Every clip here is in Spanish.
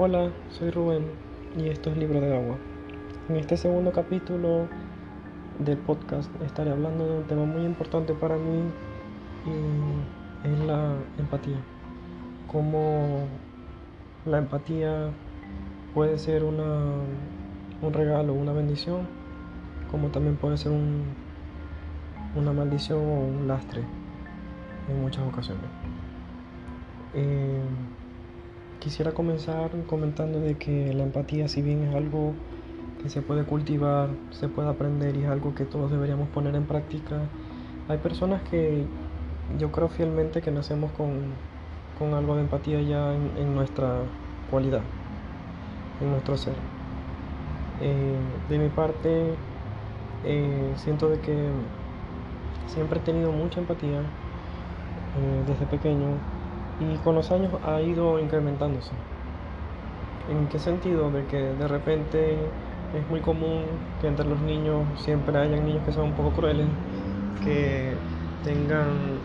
Hola, soy Rubén y esto es Libro de Agua. En este segundo capítulo del podcast estaré hablando de un tema muy importante para mí y es la empatía. Cómo la empatía puede ser una, un regalo, una bendición, como también puede ser un, una maldición o un lastre en muchas ocasiones. Eh, Quisiera comenzar comentando de que la empatía, si bien es algo que se puede cultivar, se puede aprender y es algo que todos deberíamos poner en práctica, hay personas que yo creo fielmente que nacemos con, algo de empatía ya en, nuestra cualidad, en nuestro ser. Eh, de mi parte, eh, siento de que siempre he tenido mucha empatía eh, desde pequeño y con los años ha ido incrementándose. ¿En qué sentido? De que de repente es muy común que entre los niños siempre hayan niños que son un poco crueles, que tengan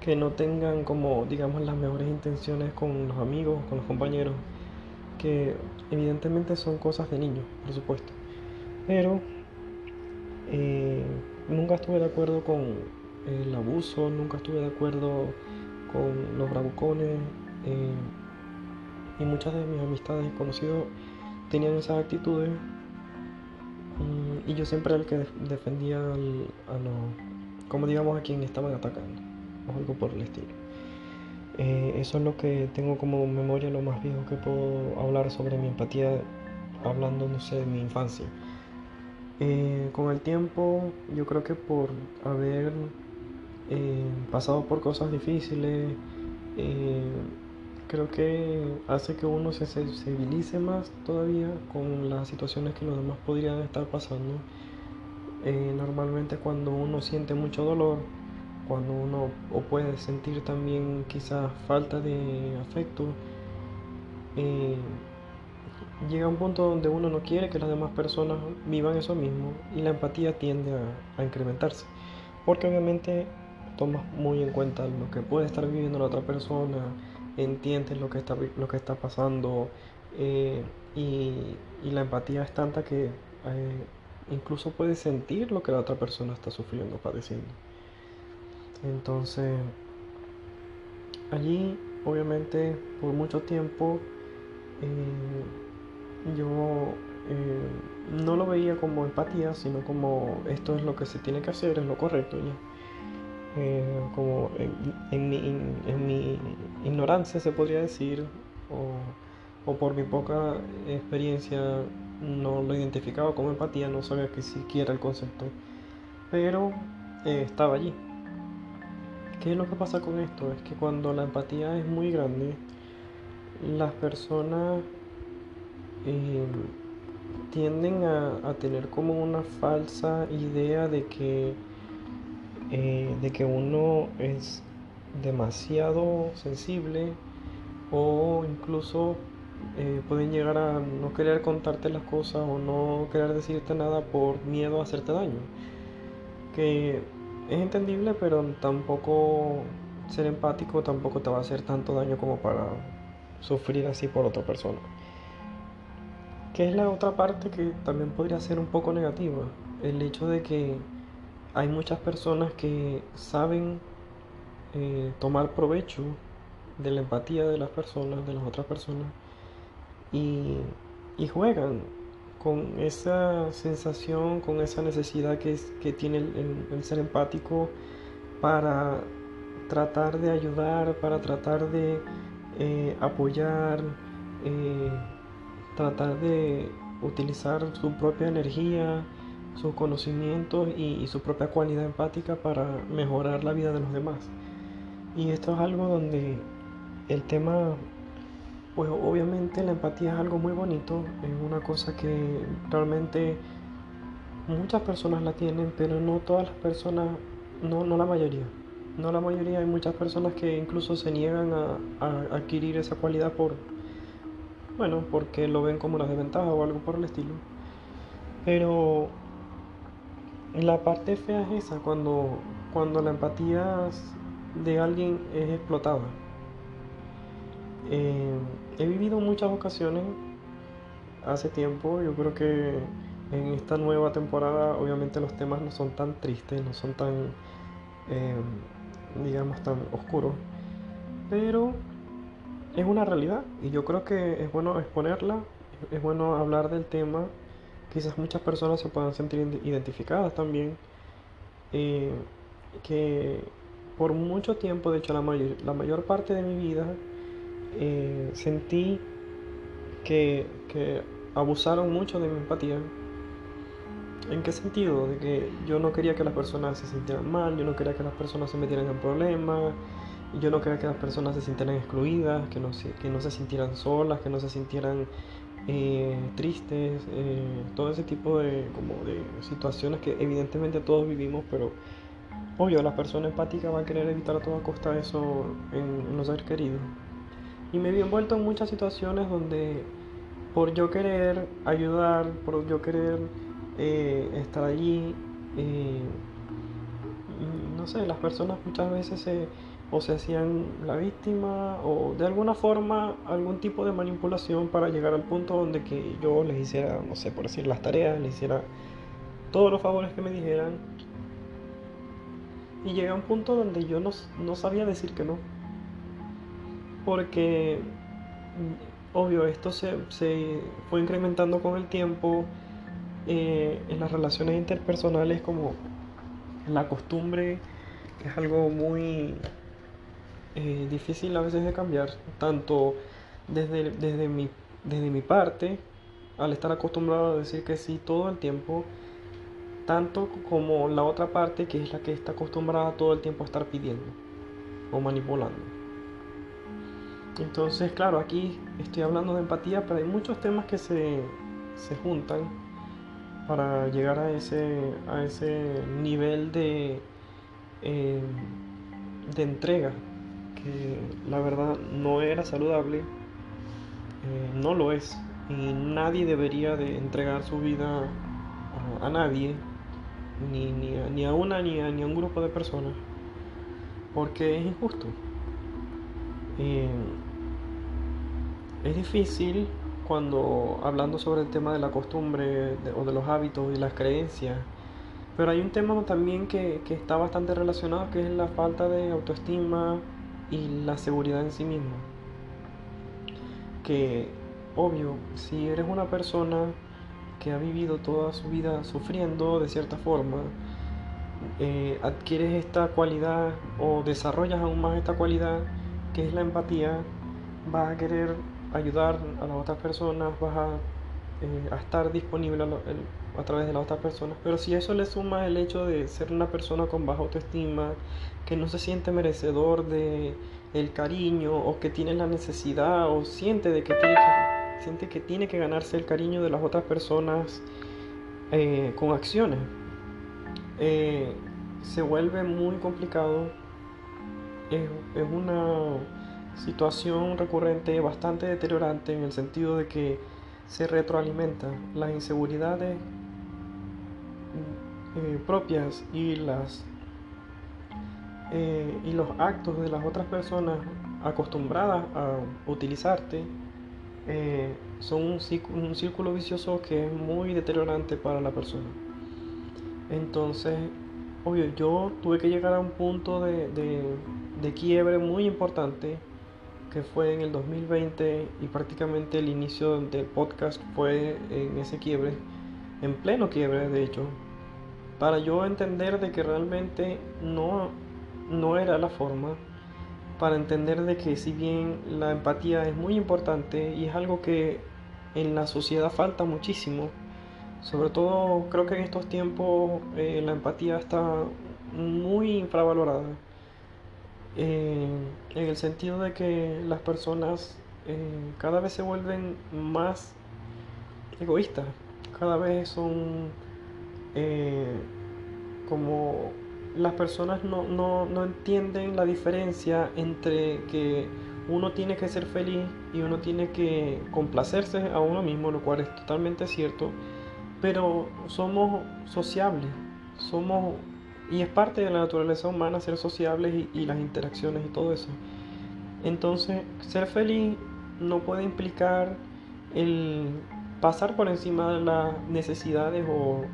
que no tengan como digamos las mejores intenciones con los amigos, con los compañeros, que evidentemente son cosas de niños, por supuesto. Pero eh, nunca estuve de acuerdo con el abuso, nunca estuve de acuerdo con los bravucones eh, y muchas de mis amistades y conocidos tenían esas actitudes y, yo siempre era el que defendía a los, como digamos a quien estaban atacando o algo por el estilo. Eh, eso es lo que tengo como memoria, lo más viejo que puedo hablar sobre mi empatía, hablando, no sé, de mi infancia. Eh, con el tiempo, yo creo que por haber eh, pasado por cosas difíciles, eh, creo que hace que uno se sensibilice más todavía con las situaciones que los demás podrían estar pasando. Eh, normalmente cuando uno siente mucho dolor, cuando uno o puede sentir también quizás falta de afecto, llega un punto donde uno no quiere que las demás personas vivan eso mismo y la empatía tiende a, a incrementarse. Porque obviamente tomas muy en cuenta lo que puede estar viviendo la otra persona, entiendes lo que está, lo que está pasando eh, y, la empatía es tanta que eh, incluso puedes sentir lo que la otra persona está sufriendo, padeciendo. Entonces, allí obviamente por mucho tiempo eh, yo no lo veía como empatía, sino como esto es lo que se tiene que hacer, es lo correcto ya. Eh, como en, mi, ignorancia se podría decir, o, por mi poca experiencia no lo identificaba como empatía, no sabía que siquiera el concepto, pero eh, estaba allí. ¿Qué es lo que pasa con esto? Es que cuando la empatía es muy grande, las personas eh, tienden a tener como una falsa idea de que eh, de que uno es demasiado sensible o incluso eh, pueden llegar a no querer contarte las cosas o no querer decirte nada por miedo a hacerte daño. Que es entendible, pero tampoco ser empático tampoco te va a hacer tanto daño como para sufrir así por otra persona. Que es la otra parte que también podría ser un poco negativa. El hecho de que hay muchas personas que saben eh, tomar provecho de la empatía de las personas, de las otras personas, y, juegan con esa sensación, con esa necesidad que, que tiene el, ser empático para tratar de ayudar, para tratar de eh, apoyar, eh, tratar de utilizar su propia energía, sus conocimientos y, su propia cualidad empática para mejorar la vida de los demás. Y esto es algo donde el tema, pues obviamente la empatía es algo muy bonito, es una cosa que realmente muchas personas la tienen, pero no todas las personas, no, no la mayoría. No la mayoría, hay muchas personas que incluso se niegan a, a adquirir esa cualidad por, bueno, porque lo ven como una desventaja o algo por el estilo. Pero la parte fea es esa, cuando, cuando la empatía de alguien es explotada. Eh, he vivido muchas ocasiones hace tiempo, yo creo que en esta nueva temporada obviamente los temas no son tan tristes, no son tan, eh, digamos, tan oscuros, pero es una realidad y yo creo que es bueno exponerla, es bueno hablar del tema, quizás muchas personas se puedan sentir identificadas también, eh, que por mucho tiempo, de hecho la mayor, la mayor parte de mi vida, eh, sentí que, que abusaron mucho de mi empatía. ¿En qué sentido? De que yo no quería que las personas se sintieran mal, yo no quería que las personas se metieran en problemas, yo no quería que las personas se sintieran excluidas, que no se, que no se sintieran solas, que no se sintieran eh, tristes, eh, todo ese tipo de, como de situaciones que evidentemente todos vivimos, pero obvio, la persona empática va a querer evitar a toda costa eso en, los seres queridos. Y me vi envuelto en muchas situaciones donde por yo querer ayudar, por yo querer eh, estar allí, no sé, las personas muchas veces se o se hacían la víctima o de alguna forma algún tipo de manipulación para llegar al punto donde que yo les hiciera, no sé, por decir las tareas, les hiciera todos los favores que me dijeran. Y llegué a un punto donde yo no, sabía decir que no. Porque, mm, obvio, esto se, fue incrementando con el tiempo eh, en las relaciones interpersonales como la costumbre, que es algo muy eh, difícil a veces de cambiar, tanto desde, desde, mi, desde mi parte, al estar acostumbrado a decir que sí todo el tiempo, tanto como la otra parte que es la que está acostumbrada todo el tiempo a estar pidiendo o manipulando. Entonces, claro, aquí estoy hablando de empatía, pero hay muchos temas que se, se juntan para llegar a ese, a ese nivel de, eh, de entrega la verdad no era saludable, eh, no lo es. Y nadie debería de entregar su vida a, nadie, ni, ni, a, ni, a, una ni a, ni a un grupo de personas, porque es injusto. Eh, es difícil cuando hablando sobre el tema de la costumbre o de los hábitos y las creencias, pero hay un tema también que, que está bastante relacionado que es la falta de autoestima, y la seguridad en sí mismo. Que, obvio, si eres una persona que ha vivido toda su vida sufriendo de cierta forma, eh, adquieres esta cualidad o desarrollas aún más esta cualidad que es la empatía, vas a querer ayudar a las otras personas, vas a, eh, estar disponible a, a través de las otras personas. Pero si eso le suma el hecho de ser una persona con baja autoestima, que no se siente merecedor de el cariño o que tiene la necesidad o siente de que tiene que, siente que, tiene que ganarse el cariño de las otras personas eh, con acciones, eh, se vuelve muy complicado. Es, es una situación recurrente bastante deteriorante en el sentido de que se retroalimenta las inseguridades eh, propias y las eh, y los actos de las otras personas acostumbradas a utilizarte eh, son un, círculo vicioso que es muy deteriorante para la persona. Entonces, obvio, yo tuve que llegar a un punto de, de quiebre muy importante que fue en el 2020 y prácticamente el inicio del podcast fue en ese quiebre, en pleno quiebre de hecho, para yo entender de que realmente no, no era la forma, para entender de que si bien la empatía es muy importante y es algo que en la sociedad falta muchísimo, sobre todo creo que en estos tiempos eh, la empatía está muy infravalorada. Eh, en el sentido de que las personas eh, cada vez se vuelven más egoístas, cada vez son eh, como las personas no, no, entienden la diferencia entre que uno tiene que ser feliz y uno tiene que complacerse a uno mismo, lo cual es totalmente cierto, pero somos sociables, somos, y es parte de la naturaleza humana ser sociables y, las interacciones y todo eso. Entonces, ser feliz no puede implicar el pasar por encima de las necesidades o,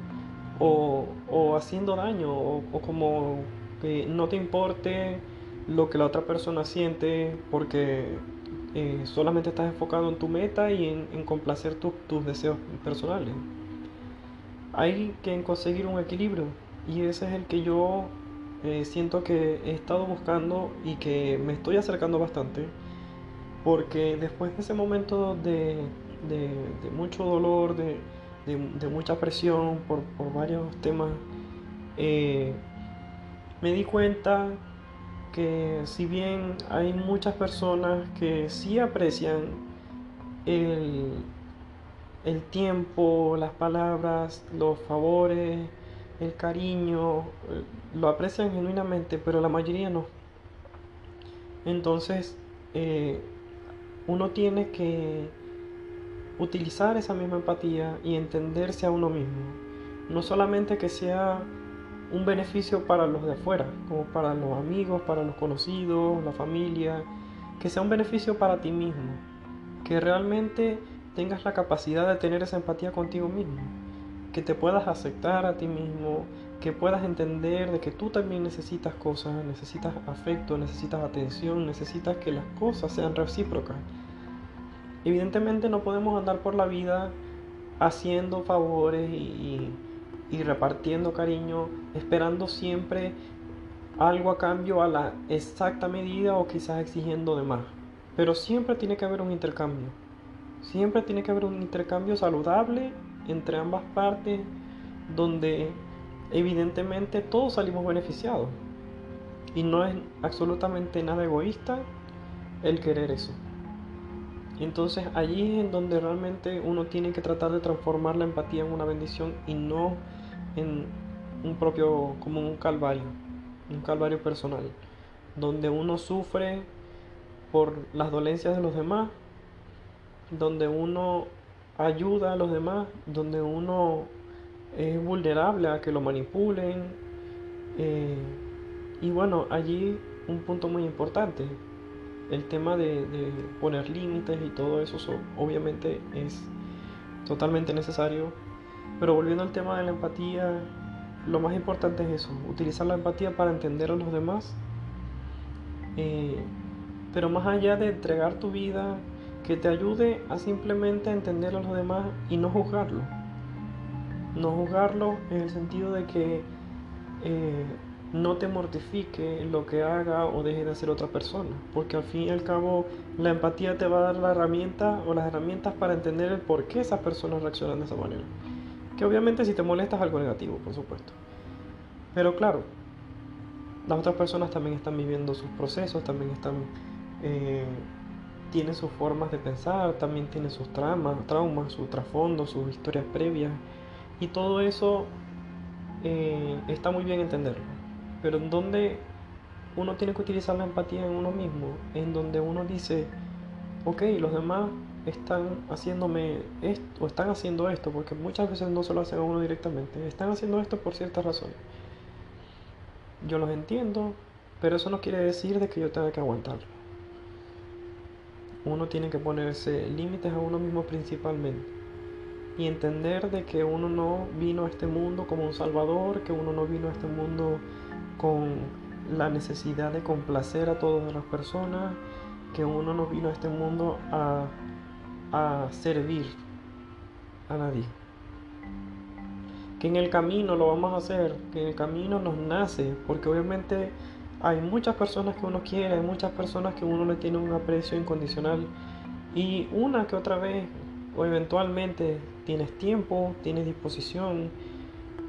o, haciendo daño o, como que no te importe lo que la otra persona siente porque eh, solamente estás enfocado en tu meta y en, complacer tus deseos personales. Hay que conseguir un equilibrio y ese es el que yo eh, siento que he estado buscando y que me estoy acercando bastante porque después de ese momento de, mucho dolor, de, mucha presión por, varios temas, eh, me di cuenta que si bien hay muchas personas que sí aprecian el, el tiempo, las palabras, los favores, el cariño, lo aprecian genuinamente, pero la mayoría no. Entonces, eh, uno tiene que utilizar esa misma empatía y entenderse a uno mismo. No solamente que sea un beneficio para los de afuera, como para los amigos, para los conocidos, la familia, que sea un beneficio para ti mismo, que realmente tengas la capacidad de tener esa empatía contigo mismo, que te puedas aceptar a ti mismo, que puedas entender de que tú también necesitas cosas, necesitas afecto, necesitas atención, necesitas que las cosas sean recíprocas. Evidentemente no podemos andar por la vida haciendo favores y, repartiendo cariño, esperando siempre algo a cambio a la exacta medida o quizás exigiendo de más. Pero siempre tiene que haber un intercambio. Siempre tiene que haber un intercambio saludable entre ambas partes donde evidentemente todos salimos beneficiados. Y no es absolutamente nada egoísta el querer eso. Entonces allí es en donde realmente uno tiene que tratar de transformar la empatía en una bendición y no en un propio, como un calvario, un calvario personal, donde uno sufre por las dolencias de los demás, donde uno ayuda a los demás, donde uno es vulnerable a que lo manipulen. Eh, y bueno, allí un punto muy importante, el tema de, poner límites y todo eso obviamente es totalmente necesario. Pero volviendo al tema de la empatía, lo más importante es eso, utilizar la empatía para entender a los demás. Eh, pero más allá de entregar tu vida, que te ayude a simplemente entender a los demás y no juzgarlo no juzgarlo en el sentido de que eh, no te mortifique lo que haga o deje de hacer otra persona, porque al fin y al cabo la empatía te va a dar la herramienta o las herramientas para entender el por qué esas personas reaccionan de esa manera. Que obviamente si te molesta es algo negativo, por supuesto. Pero claro, las otras personas también están viviendo sus procesos, también están... Eh, tienen sus formas de pensar, también tienen sus traumas, traumas, su trasfondo, sus historias previas. Y todo eso eh, está muy bien entenderlo. Pero en donde uno tiene que utilizar la empatía en uno mismo, en donde uno dice, ok, los demás están haciéndome esto o están haciendo esto, porque muchas veces no se lo hacen a uno directamente, están haciendo esto por ciertas razones. Yo los entiendo, pero eso no quiere decir de que yo tenga que aguantarlo. Uno tiene que ponerse límites a uno mismo principalmente y entender de que uno no vino a este mundo como un salvador, que uno no vino a este mundo con la necesidad de complacer a todas las personas, que uno no vino a este mundo a, a servir a nadie. Que en el camino lo vamos a hacer, que en el camino nos nace, porque obviamente hay muchas personas que uno quiere, hay muchas personas que uno le tiene un aprecio incondicional y una que otra vez o eventualmente tienes tiempo, tienes disposición,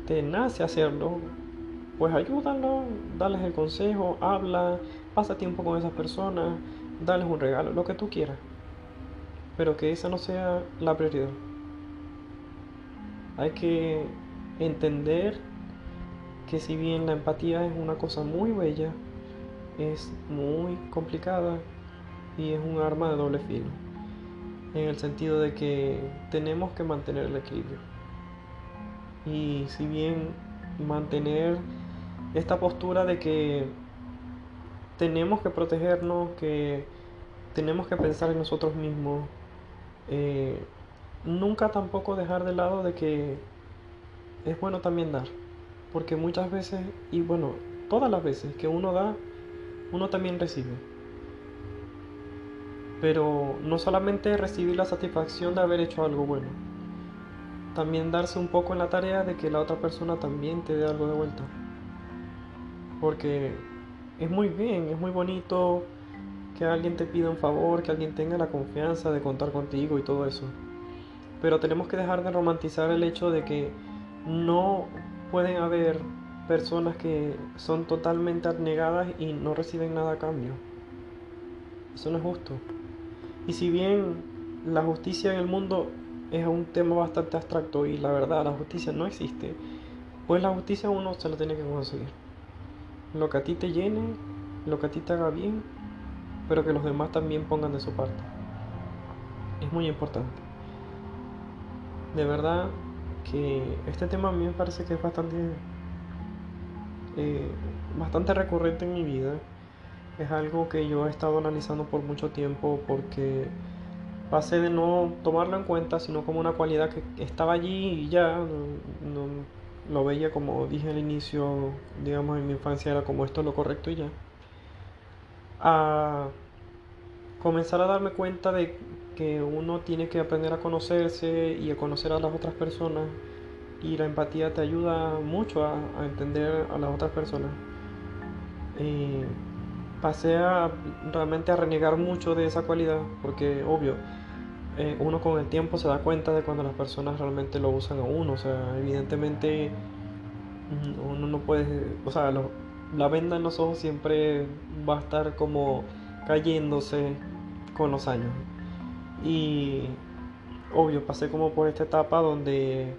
te nace hacerlo, pues ayúdalo, dales el consejo, habla, pasa tiempo con esas personas, dales un regalo, lo que tú quieras. Pero que esa no sea la prioridad. Hay que entender que si bien la empatía es una cosa muy bella, es muy complicada y es un arma de doble filo en el sentido de que tenemos que mantener el equilibrio. Y si bien mantener esta postura de que tenemos que protegernos, que tenemos que pensar en nosotros mismos. Eh, nunca tampoco dejar de lado de que es bueno también dar. Porque muchas veces, y bueno, todas las veces que uno da, uno también recibe. Pero no solamente recibir la satisfacción de haber hecho algo bueno, también darse un poco en la tarea de que la otra persona también te dé algo de vuelta. Porque es muy bien, es muy bonito que alguien te pida un favor, que alguien tenga la confianza de contar contigo y todo eso. Pero tenemos que dejar de romantizar el hecho de que no pueden haber personas que son totalmente abnegadas y no reciben nada a cambio. Eso no es justo. Y si bien la justicia en el mundo es un tema bastante abstracto y la verdad la justicia no existe, pues la justicia uno se la tiene que conseguir. Lo que a ti te llene, lo que a ti te haga bien, pero que los demás también pongan de su parte. Es muy importante. De verdad que este tema a mí me parece que es bastante eh, bastante recurrente en mi vida. Es algo que yo he estado analizando por mucho tiempo porque pasé de no tomarlo en cuenta, sino como una cualidad que estaba allí y ya no, lo veía como dije al inicio, digamos en mi infancia era como esto es lo correcto y ya. A comenzar a darme cuenta de que uno tiene que aprender a conocerse y a conocer a las otras personas y la empatía te ayuda mucho a, entender a las otras personas. Eh, pasé a realmente a renegar mucho de esa cualidad porque obvio eh, uno con el tiempo se da cuenta de cuando las personas realmente lo usan a uno. O sea evidentemente mm, uno no puede o sea la venda en los ojos siempre va a estar como cayéndose con los años. Y obvio pasé como por esta etapa donde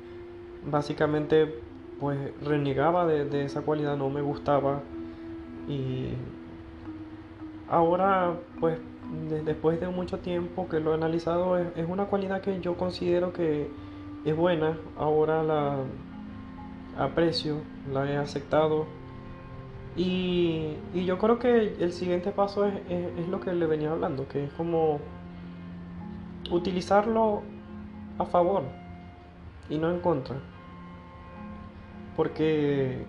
básicamente pues renegaba de, esa cualidad, no me gustaba. Y ahora pues después de mucho tiempo que lo he analizado es, una cualidad que yo considero que es buena, ahora la aprecio, la he aceptado. Y, yo creo que el siguiente paso es, es lo que le venía hablando, que es como utilizarlo a favor y no en contra. Porque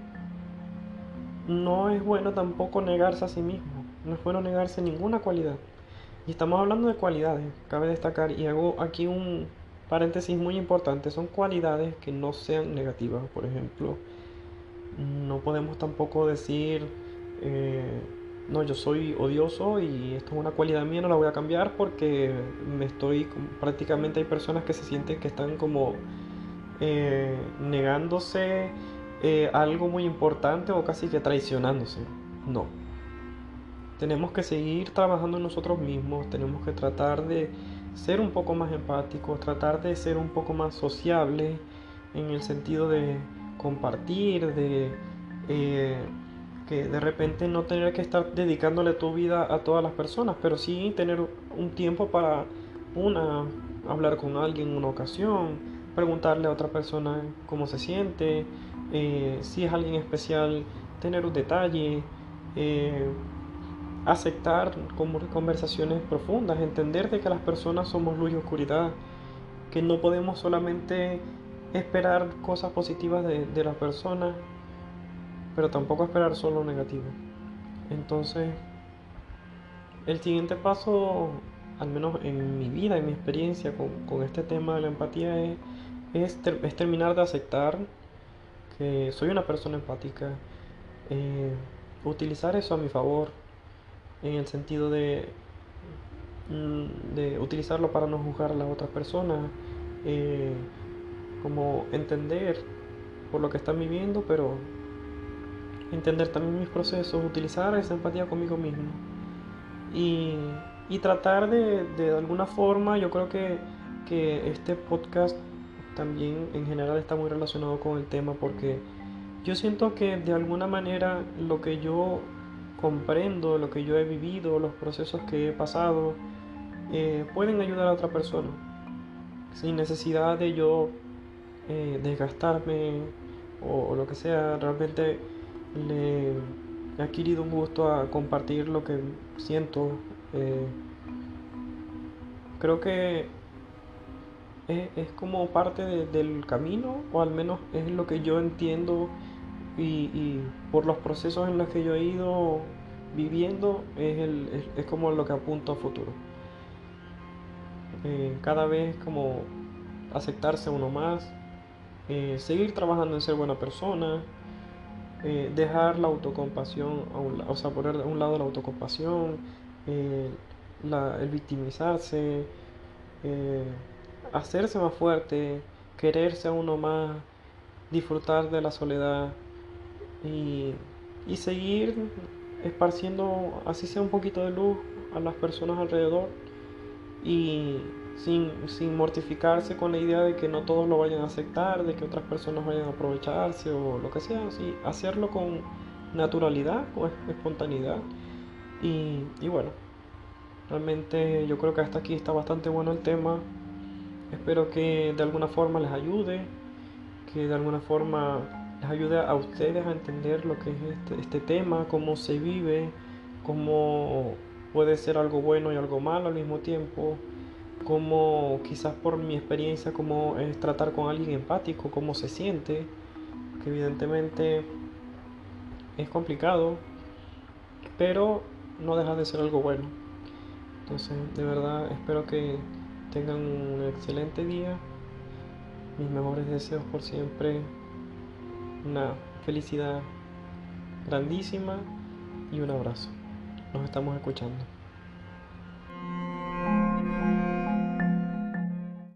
no es bueno tampoco negarse a sí mismo, no es bueno negarse ninguna cualidad. Y estamos hablando de cualidades, cabe destacar, y hago aquí un paréntesis muy importante, son cualidades que no sean negativas, por ejemplo, no podemos tampoco decir, eh, no, yo soy odioso y esto es una cualidad mía, no la voy a cambiar porque me estoy, prácticamente hay personas que se sienten que están como eh, negándose eh, algo muy importante o casi que traicionándose. No. Tenemos que seguir trabajando nosotros mismos, tenemos que tratar de ser un poco más empáticos, tratar de ser un poco más sociables en el sentido de compartir, de eh, que de repente no tener que estar dedicándole tu vida a todas las personas, pero sí tener un tiempo para una hablar con alguien en una ocasión, preguntarle a otra persona cómo se siente, eh, si es alguien especial, tener un detalle, eh, aceptar conversaciones profundas, entender de que las personas somos luz y oscuridad, que no podemos solamente esperar cosas positivas de, de las personas, pero tampoco esperar solo negativo. Entonces, el siguiente paso, al menos en mi vida, en mi experiencia con, este tema de la empatía, es, es terminar de aceptar que soy una persona empática, eh, utilizar eso a mi favor, en el sentido de, mm, de utilizarlo para no juzgar a las otras personas, eh, como entender por lo que están viviendo, pero entender también mis procesos, utilizar esa empatía conmigo mismo. Y, y tratar de, de, alguna forma, yo creo que, que este podcast también en general está muy relacionado con el tema porque yo siento que de alguna manera lo que yo comprendo, lo que yo he vivido, los procesos que he pasado, eh, pueden ayudar a otra persona sin necesidad de yo eh, desgastarme o, lo que sea. Realmente le he adquirido un gusto a compartir lo que siento. Eh, creo que es, como parte del camino, o al menos es lo que yo entiendo y, por los procesos en los que yo he ido viviendo, es, el, es, como lo que apunto a futuro. Eh, cada vez como aceptarse uno más, eh, seguir trabajando en ser buena persona, eh, dejar la autocompasión, o sea, poner a un lado la autocompasión, el victimizarse, hacerse más fuerte, quererse a uno más, disfrutar de la soledad y, y seguir esparciendo, así sea un poquito de luz a las personas alrededor y sin, sin, mortificarse con la idea de que no todos lo vayan a aceptar, de que otras personas vayan a aprovecharse o lo que sea, así, hacerlo con naturalidad, con espontaneidad y, y bueno, realmente yo creo que hasta aquí está bastante bueno el tema. Espero que de alguna forma les ayude, que de alguna forma les ayude a ustedes a entender lo que es este, este, tema, cómo se vive, cómo puede ser algo bueno y algo malo al mismo tiempo, cómo quizás por mi experiencia, cómo es tratar con alguien empático, cómo se siente, que evidentemente es complicado, pero no deja de ser algo bueno. Entonces, de verdad, espero que tengan un excelente día. Mis mejores deseos por siempre. Una felicidad grandísima y un abrazo. Nos estamos escuchando.